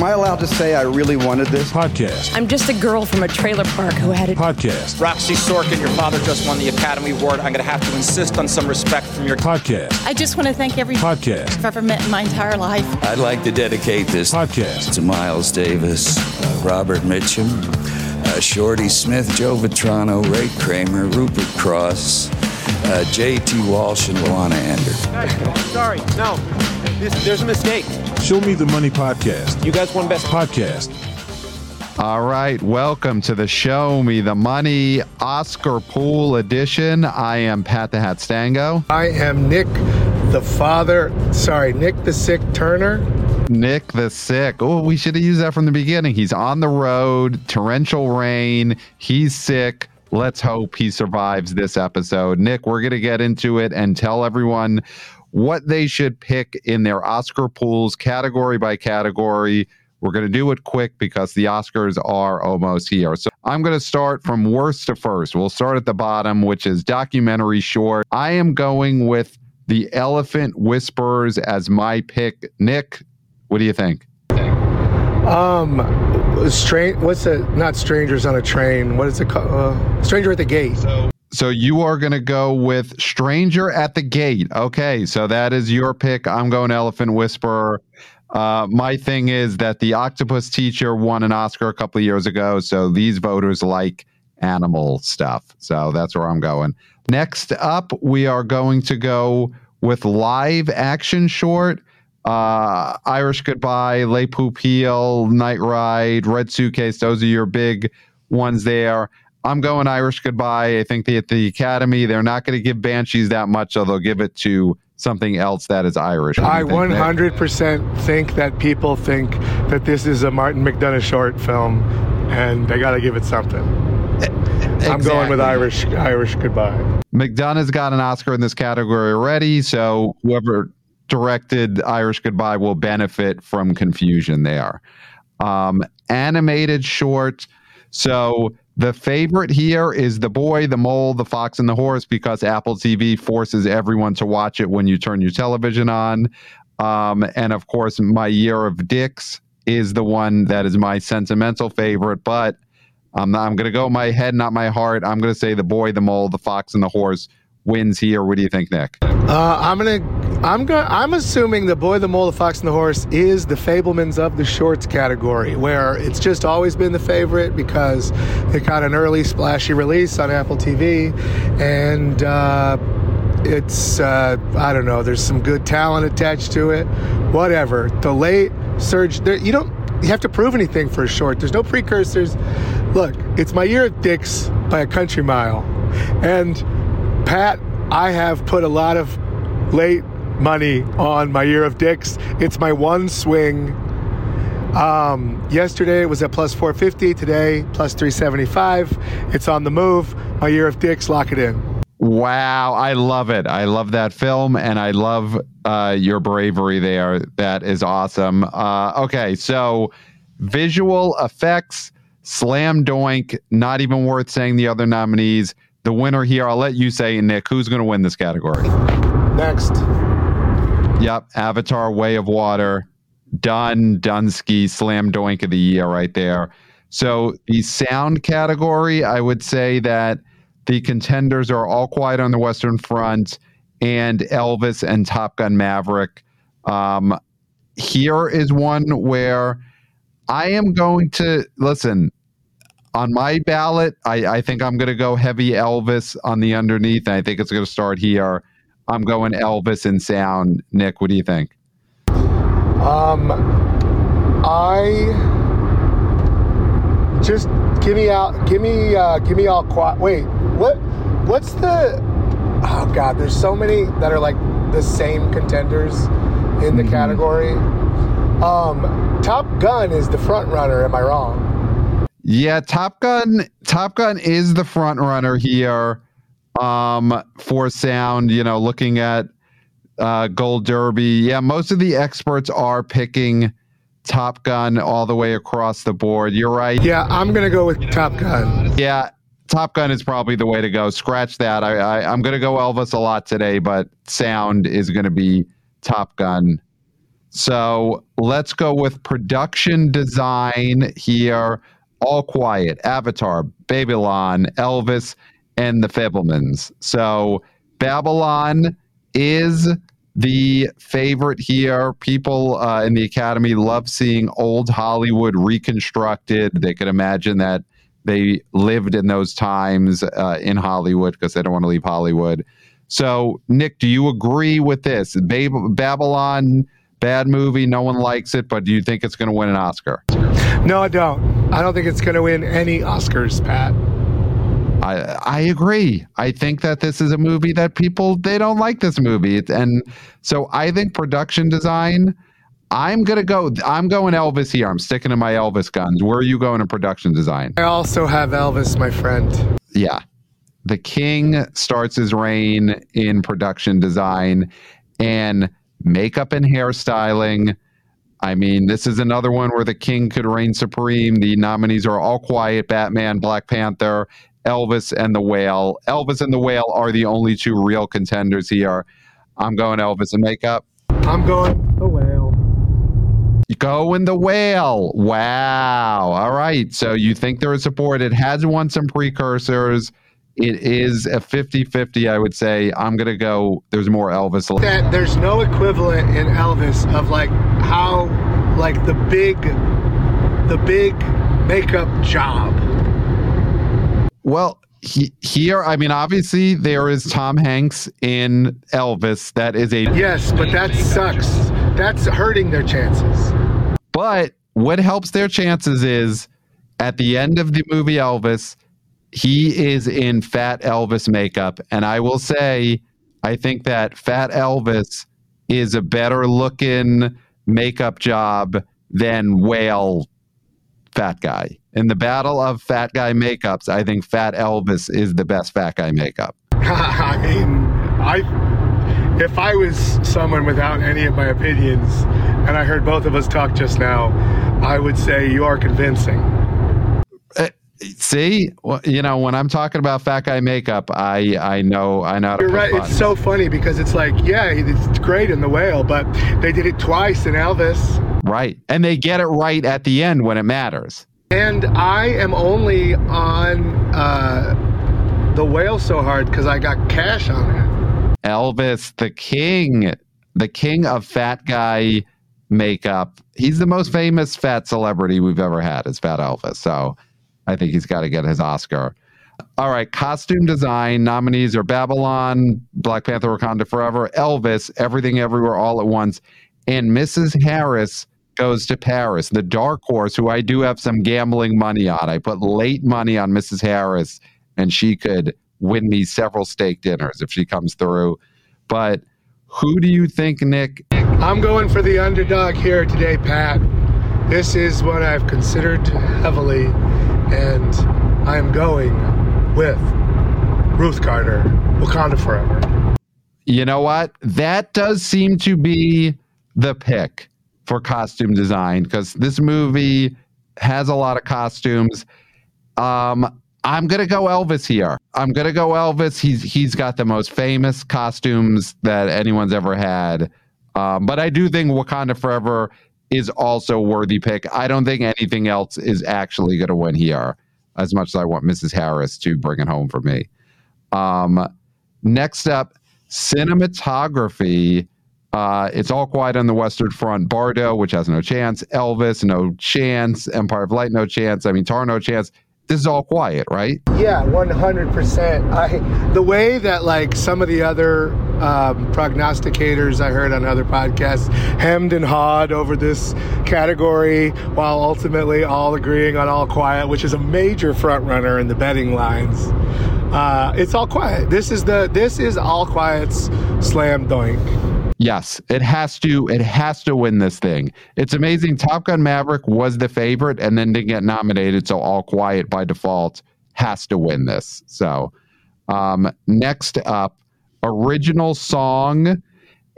Am I allowed to say I really wanted this? Podcast. I'm just a girl from a trailer park who had it. Podcast. Roxy Sorkin, your father just won the Academy Award. I'm going to have to insist on some respect from your Podcast. I just want to thank every Podcast. I've ever met in my entire life. I'd like to dedicate this Podcast. to Miles Davis, uh, Robert Mitchum, uh, Shorty Smith, Joe Vitrano, Ray Kramer, Rupert Cross, uh, J.T. Walsh, and Luana Ender. Sorry, no. This, there's a mistake. Show Me the Money Podcast. You guys won best. Podcast. All right, welcome to the Show Me the Money Oscar Pool edition. I am Pat the Hat Stango. I am Nick, the father. Sorry, Nick the sick Turner. Nick the Sick. Oh, we should have used that from the beginning. He's on the road, torrential rain. He's sick. Let's hope he survives this episode. Nick, we're going to get into it and tell everyone what they should pick in their Oscar pools, category by category. We're going to do it quick because the Oscars are almost here. So I'm going to start from worst to first. We'll start at the bottom, which is documentary short. I am going with The Elephant Whisperers as my pick. Nick, what do you think? Um, strange. What's a not strangers on a train? What is it called? Uh, Stranger at the Gate. So you are going to go with Stranger at the Gate. Okay, so that is your pick. I'm going Elephant Whisperer. Uh, my thing is that the Octopus Teacher won an Oscar a couple of years ago, so these voters like animal stuff. So that's where I'm going. Next up, we are going to go with live action short. Uh, Irish Goodbye, Le Pupille, Night Ride, Red Suitcase. Those are your big ones there. I'm going Irish Goodbye. I think the, at the Academy, they're not going to give Banshees that much, so they'll give it to something else that is Irish. I think, 100% think that people think that this is a Martin McDonagh short film, and they got to give it something. I'm going with Irish Irish Goodbye. McDonagh's got an Oscar in this category already, so whoever directed Irish Goodbye will benefit from confusion there. Um, animated short. So the favorite here is The Boy, the Mole, the Fox, and the Horse because Apple TV forces everyone to watch it when you turn your television on. Um, and of course, My Year of Dicks is the one that is my sentimental favorite, but I'm, I'm going to go my head, not my heart. I'm going to say The Boy, the Mole, the Fox, and the Horse wins here. What do you think, Nick? Uh, I'm gonna. I'm going. I'm assuming the boy, the mole, the fox, and the horse is the Fabelmans of the shorts category, where it's just always been the favorite because it got an early splashy release on Apple TV, and uh, it's uh, I don't know. There's some good talent attached to it. Whatever. The late surge. There, you don't. You have to prove anything for a short. There's no precursors. Look, it's my year of dicks by a country mile, and Pat, I have put a lot of late money on my year of dicks. It's my one swing. Um, yesterday it was at plus 450. Today plus 375. It's on the move. My year of dicks. Lock it in. Wow, I love it. I love that film, and I love uh, your bravery there. That is awesome. Uh, okay, so visual effects, slam doink. Not even worth saying the other nominees. The winner here, I'll let you say, Nick. Who's going to win this category? Next. Yep, Avatar: Way of Water, done. Dunsky slam doink of the year right there. So the sound category, I would say that the contenders are All Quiet on the Western Front and Elvis and Top Gun Maverick. Um, here is one where I am going to listen. On my ballot, I, I think I'm going to go heavy Elvis on the underneath. And I think it's going to start here. I'm going Elvis and sound. Nick, what do you think? Um, I just give me out. Give me. Uh, give me all quiet. Wait. What? What's the? Oh God, there's so many that are like the same contenders in the category. Um, Top Gun is the front runner. Am I wrong? Yeah, Top Gun. Top Gun is the front runner here um, for sound. You know, looking at uh, Gold Derby. Yeah, most of the experts are picking Top Gun all the way across the board. You're right. Yeah, I'm gonna go with Top Gun. Yeah, Top Gun is probably the way to go. Scratch that. I, I I'm going to go Elvis a lot today, but sound is going to be Top Gun So let's go with production design here. All Quiet, Avatar, Babylon, Elvis, and The Fabelmans. So Babylon is the favorite here. People uh, in the Academy love seeing old Hollywood reconstructed. They can imagine that they lived in those times uh, in Hollywood because they don't want to leave Hollywood. So, Nick, do you agree with this? Bab- Babylon, bad movie, no one likes it, but do you think it's going to win an Oscar? No, I don't. I don't think it's going to win any Oscars, Pat. I I agree. I think that this is a movie that people they don't like this movie, It's- and so I think production design. I'm gonna go. I'm going Elvis here. I'm sticking to my Elvis guns. Where are you going in production design? I also have Elvis, my friend. Yeah, the King starts his reign in production design and makeup and hairstyling. I mean, this is another one where the King could reign supreme. The nominees are All Quiet, Batman, Black Panther, Elvis, and The Whale. Elvis and The Whale are the only two real contenders here. I'm going Elvis and makeup. I'm going the whale. You go in the whale. Wow. All right. So you think there is support. It has won some precursors. It is a 50 50, I would say. I'm going to go. There's more Elvis. That there's no equivalent in Elvis of like how like the big the big makeup job. Well, he, here, I mean, obviously, there is Tom Hanks in Elvis. That is a. Yes, but that sucks. That's hurting their chances. But what helps their chances is at the end of the movie Elvis, he is in Fat Elvis makeup. And I will say, I think that Fat Elvis is a better looking makeup job than Whale Fat Guy. In the battle of Fat Guy makeups, I think Fat Elvis is the best Fat Guy makeup. I mean, I if I was someone without any of my opinions and I heard both of us talk just now, I would say you are convincing. Uh, see, well, you know, when I'm talking about fat guy makeup, I I know I know. You're right. buttons. It's so funny because it's like, yeah, it's great in The Whale, but they did it twice in Elvis. right, and they get it right at the end when it matters. And I am only on uh, The Whale so hard because I got cash on it. Elvis, the king, the king of fat guy makeup. He's the most famous fat celebrity we've ever had. Is Fat Elvis. So I think he's got to get his Oscar. All right, costume design nominees are Babylon, Black Panther, Wakanda Forever, Elvis, Everything Everywhere All at Once, and Mrs. Harris goes to Paris. The dark horse, who I do have some gambling money on. I put late money on Mrs. Harris, and she could win me several steak dinners if she comes through. But who do you think, Nick? I'm going for the underdog here today, Pat. This is what I've considered heavily, and I'm going with Ruth Carter, Wakanda Forever. You know what? That does seem to be the pick for costume design because this movie has a lot of costumes. Um, I'm gonna go Elvis here. I'm gonna go Elvis. He's he's got the most famous costumes that anyone's ever had. Um, but I do think Wakanda Forever is also a worthy pick. I don't think anything else is actually gonna win here. As much as I want Mrs. Harris to bring it home for me. Um, next up, cinematography. Uh, it's all quiet on the Western Front. Bardo, which has no chance. Elvis, no chance. Empire of Light, no chance. I mean, Tar, no chance. This is all quiet, right? Yeah, 100%. I the way that like some of the other um, prognosticators I heard on other podcasts hemmed and hawed over this category while ultimately all agreeing on All Quiet, which is a major front runner in the betting lines. Uh, it's all quiet. This is the this is All Quiet's slam doink. Yes, it has to. It has to win this thing. It's amazing. Top Gun Maverick was the favorite and then didn't get nominated, so All Quiet by default has to win this. So, um, next up, original song,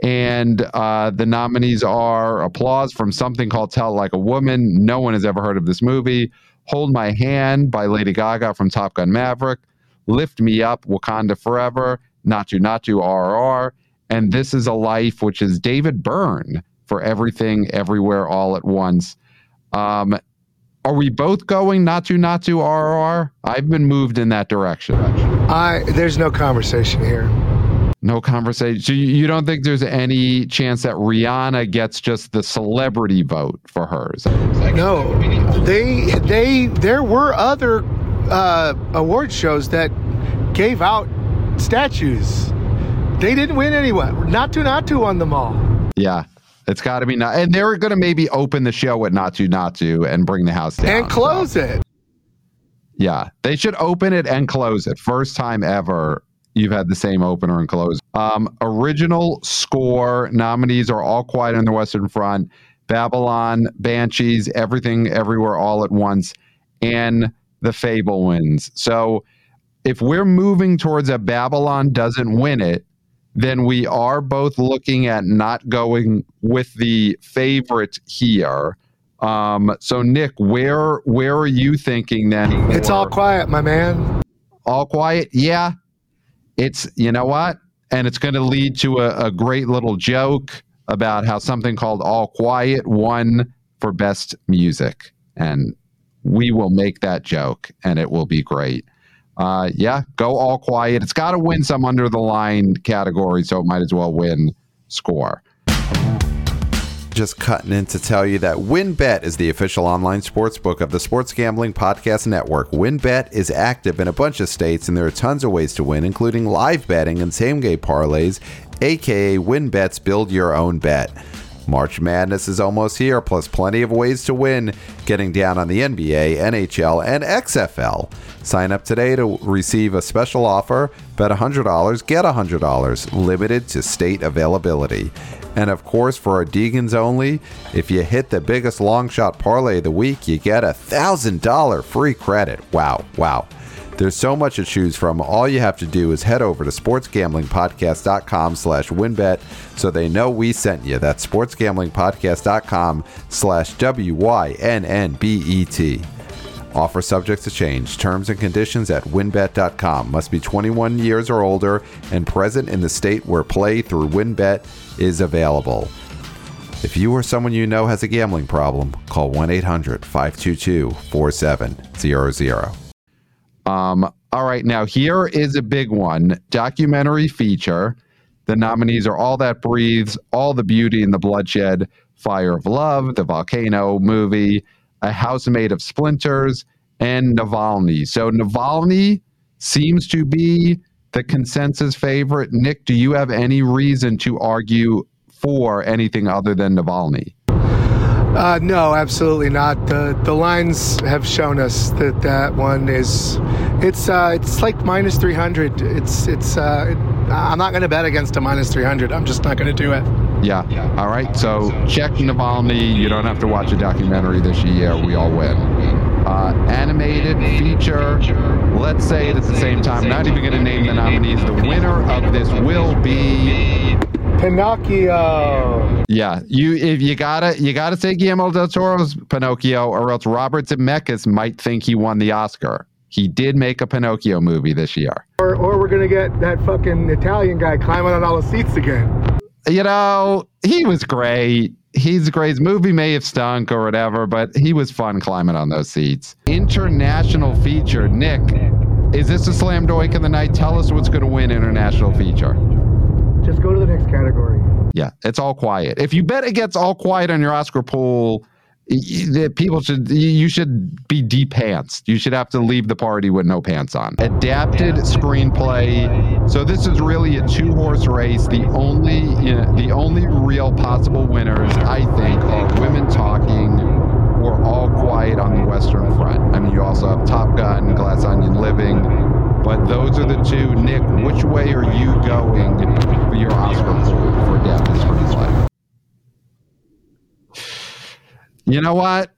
and uh, the nominees are "Applause" from something called "Tell Like a Woman." No one has ever heard of this movie. "Hold My Hand" by Lady Gaga from Top Gun Maverick. "Lift Me Up," Wakanda Forever. "Naatu, Naatu," RRR and This Is a Life, which is David Byrne for everything, everywhere, all at once. Um, are we both going Naatu Naatu RR? I've been moved in that direction. I there's no conversation here. No conversation. So you, you don't think there's any chance that Rihanna gets just the celebrity vote for hers? No, they they there were other uh, award shows that gave out statues. They didn't win anyone. Naatu Naatu won them all. Yeah. It's got to be not, and they're going to maybe open the show with Naatu Naatu and bring the house down and close so. it. Yeah, they should open it and close it. First time ever you've had the same opener and close. Um, original score nominees are All Quiet on the Western Front, Babylon, Banshees, Everything Everywhere All at Once, and The Fabelmans. So if we're moving towards a Babylon doesn't win it, then we are both looking at not going with the favorite here. Um, so Nick, where where are you thinking then? It's all quiet, my man. all quiet. Yeah, it's you know what, and it's going to lead to a, a great little joke about how something called All Quiet won for best music, and we will make that joke, and it will be great. Uh, yeah, go All Quiet. It's got to win some under the line category, so it might as well win score. Just cutting in to tell you that WynnBET is the official online sports book of the Sports Gambling Podcast Network. WynnBET is active in a bunch of states, and there are tons of ways to win, including live betting and same game parlays, aka WynnBET's Build Your Own Bet. March Madness is almost here, plus plenty of ways to win, getting down on the NBA, NHL, and XFL. Sign up today to receive a special offer. Bet $100, get $100, limited to state availability. And of course, for our Degans only, if you hit the biggest long shot parlay of the week, you get a $1,000 free credit. Wow, wow. There's so much to choose from. All you have to do is head over to sportsgamblingpodcast.com slash wynnbet so they know we sent you. That's sportsgamblingpodcast.com slash W-Y-N-N-B-E-T. Offer subject to change. Terms and conditions at wynnbet.com. Must be 21 years or older and present in the state where play through WynnBET is available. If you or someone you know has a gambling problem, call 1 800 522 4700. Um, all right, now here is a big one documentary feature. The nominees are All That Breathes, All the Beauty and the Bloodshed, Fire of Love, the Volcano movie, A House Made of Splinters, and Navalny. So Navalny seems to be the consensus favorite. Nick, do you have any reason to argue for anything other than Navalny? Uh, no, absolutely not. The the lines have shown us that that one is, it's uh, it's like minus three hundred. It's it's. Uh, it, I'm not going to bet against a minus three hundred. I'm just not going to do it. Yeah. All right. So check Navalny. You don't have to watch a documentary this year. We all win. Uh, animated feature. Let's say it at the same time. Not even going to name the nominees. The winner of this will be. Pinocchio. Yeah, you if you gotta you gotta say Guillermo del Toro's Pinocchio, or else Robert Zemeckis might think he won the Oscar. He did make a Pinocchio movie this year. Or or we're gonna get that fucking Italian guy climbing on all the seats again. You know, he was great. He's great. His movie may have stunk or whatever, but he was fun climbing on those seats. International feature. Nick, is this a slam doink of the night? Tell us what's going to win international feature. Just go to the next category. Yeah, it's all quiet. If you bet it gets all quiet on your Oscar pool, the people should you- you should be de-pantsed. You should have to leave the party with no pants on. Adapted screenplay. So this is really a two-horse race. The only you know, the only real possible winners, I think, are Women Talking or All Quiet on the Western Front. I mean, you also have Top Gun, Glass Onion Living, but those are the two. Nick, which way are you going for your Oscar pool for adapted screenplay? You know what?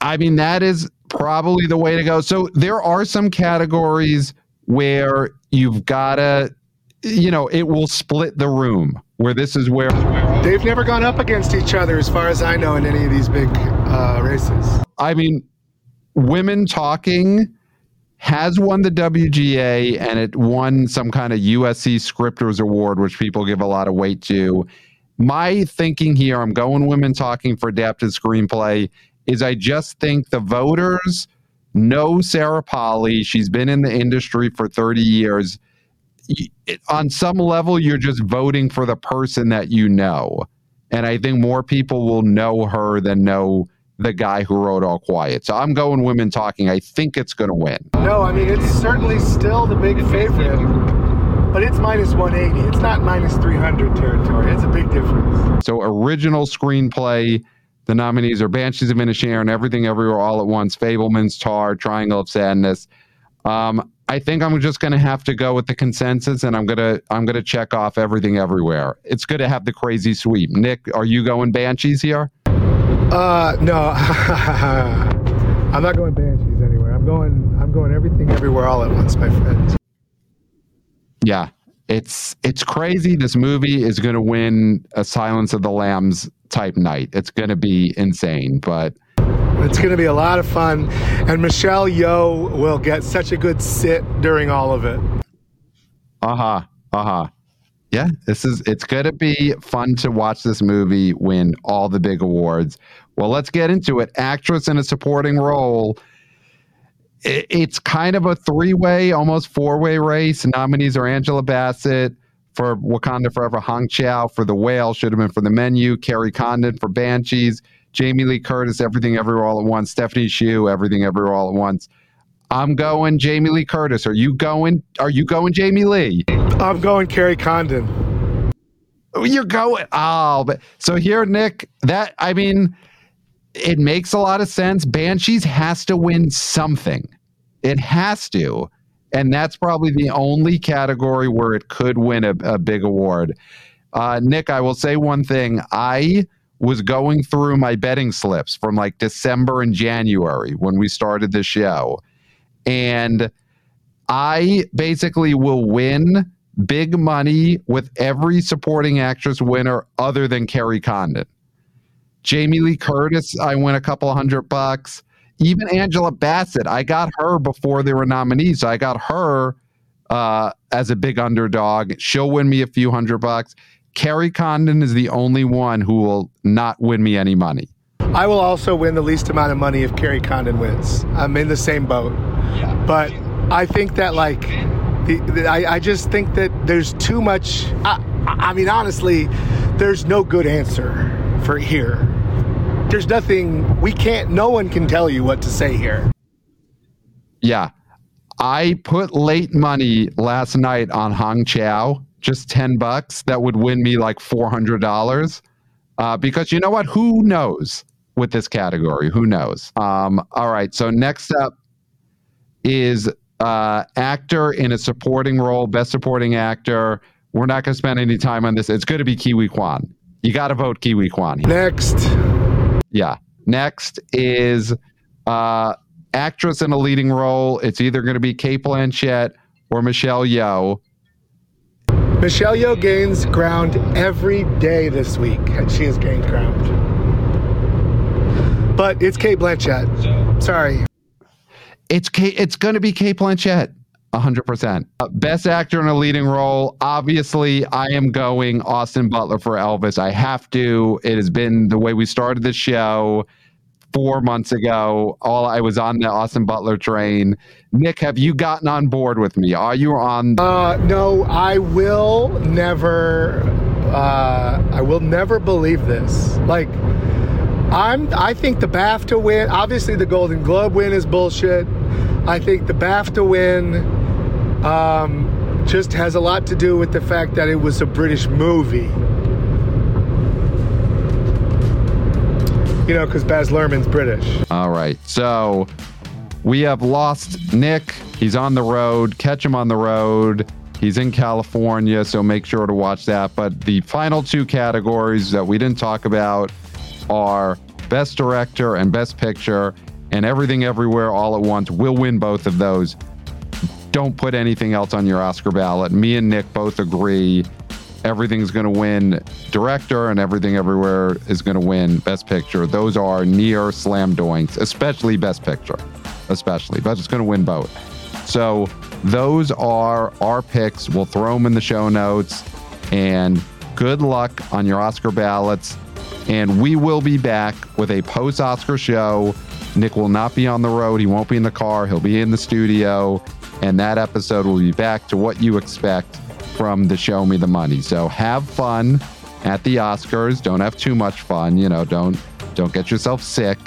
I mean, that is probably the way to go. So there are some categories where you've got to, you know, it will split the room. Where this is where They've never gone up against each other, as far as I know, in any of these big uh, races. I mean, women talking has won the WGA and it won some kind of USC Scripters Award, which people give a lot of weight to. my thinking here, I'm going women talking for adapted screenplay, is I just think the voters know Sarah Polley. She's been in the industry for 30 years. On some level, you're just voting for the person that you know. And I think more people will know her than know the guy who wrote All Quiet. So I'm going women talking. I think it's going to win. No, I mean it's certainly still the big favorite, but it's minus 180. It's not minus 300 territory. It's a big difference. So original screenplay, the nominees are Banshees of Inisherin Everything Everywhere All at Once, Fabelman's Tar, Triangle of Sadness. Um, I think I'm just going to have to go with the consensus, and I'm gonna I'm gonna check off Everything Everywhere. It's good to have the crazy sweep. Nick, are you going Banshees here? Uh, no, I'm not going Banshees anywhere. I'm going. I'm going everything, everywhere, all at once, my friend. Yeah, it's it's crazy. This movie is going to win a Silence of the Lambs type night. It's going to be insane, but It's going to be a lot of fun, and Michelle Yeoh will get such a good sit during all of it. Uh huh. Uh huh. Yeah, this is it's going to be fun to watch this movie win all the big awards. Well, let's get into it. Actress in a supporting role. It's kind of a three-way, almost four-way race. Nominees are Angela Bassett for Wakanda Forever, Hong Chau for The Whale, should have been for The Menu, Kerry Condon for Banshees, Jamie Lee Curtis, Everything Everywhere All at Once, Stephanie Hsu, Everything Everywhere All at Once. I'm going Jamie Lee Curtis. Are you going? Are you going Jamie Lee? I'm going Kerry Condon. You're going. Oh, but so here, Nick. That I mean, it makes a lot of sense. Banshees has to win something. It has to, and that's probably the only category where it could win a, a big award. Uh, Nick, I will say one thing. I was going through my betting slips from like December and January when we started the show, and I basically will win big money with every supporting actress winner other than Kerry Condon. Jamie Lee Curtis, I win a couple hundred bucks. Even Angela Bassett, I got her before they were nominees. So I got her uh, as a big underdog. She'll win me a few hundred bucks. Kerry Condon is the only one who will not win me any money. I will also win the least amount of money if Kerry Condon wins. I'm in the same boat. But I think that like the, the I, I just think that there's too much I, I mean honestly, there's no good answer for here. There's nothing we can't no one can tell you what to say here. Yeah. I put late money last night on Hong Chau, just 10 bucks. That would win me like $400. Uh, because you know what? Who knows with this category? Who knows? Um, all right. So next up is uh, actor in a supporting role, best supporting actor. We're not going to spend any time on this. It's going to be Ke Huy Quan. You got to vote Ke Huy Quan. Next. Yeah. Next is uh, actress in a leading role. It's either going to be Cate Blanchett or Michelle Yeoh. Michelle Yeoh gains ground every day this week. and She has gained ground. But it's Cate Blanchett. Sorry. It's Cate, it's going to be Cate Blanchett. 100%. Uh, best actor in a leading role. Obviously, I am going Austin Butler for Elvis. I have to. It has been the way we started the show four months ago. All I was on the Austin Butler train. Nick, have you gotten on board with me? Are you on? Uh, no, I will never. Uh, I will never believe this. Like, I'm. I think the BAFTA win. Obviously, the Golden Globe win is bullshit. I think the BAFTA win um, just has a lot to do with the fact that it was a British movie. You know, because Baz Luhrmann's British. All right. So we have lost Nick. He's on the road. Catch him on the road. He's in California, so make sure to watch that. But the final two categories that we didn't talk about are Best Director and Best Picture, and Everything Everywhere All at Once will win both of those. Don't put anything else on your Oscar ballot. Me and Nick both agree everything's going to win. Director and everything everywhere is going to win. Best picture. Those are near slam doinks especially best picture. Especially but it's going to win both. So those are our picks. We'll throw them in the show notes. And Good luck on your Oscar ballots. And we will be back with a post Oscar show. Nick will not be on the road. He won't be in the car. He'll be in the studio. And that episode will be back to what you expect from the Show Me the Money. So have fun at the Oscars. Don't have too much fun. You know, don't don't get yourself sick,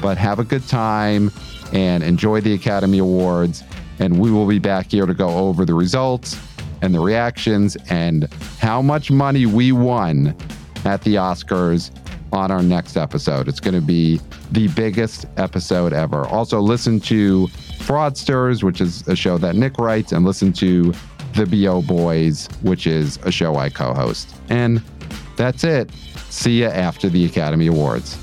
but have a good time and enjoy the Academy Awards. And we will be back here to go over the results and the reactions and how much money we won at the Oscars on our next episode. It's going to be the biggest episode ever. Also, listen to Fraudsters, which is a show that Nick writes, and listen to The BO Boys, which is a show I co host. And that's it. See you after the Academy Awards.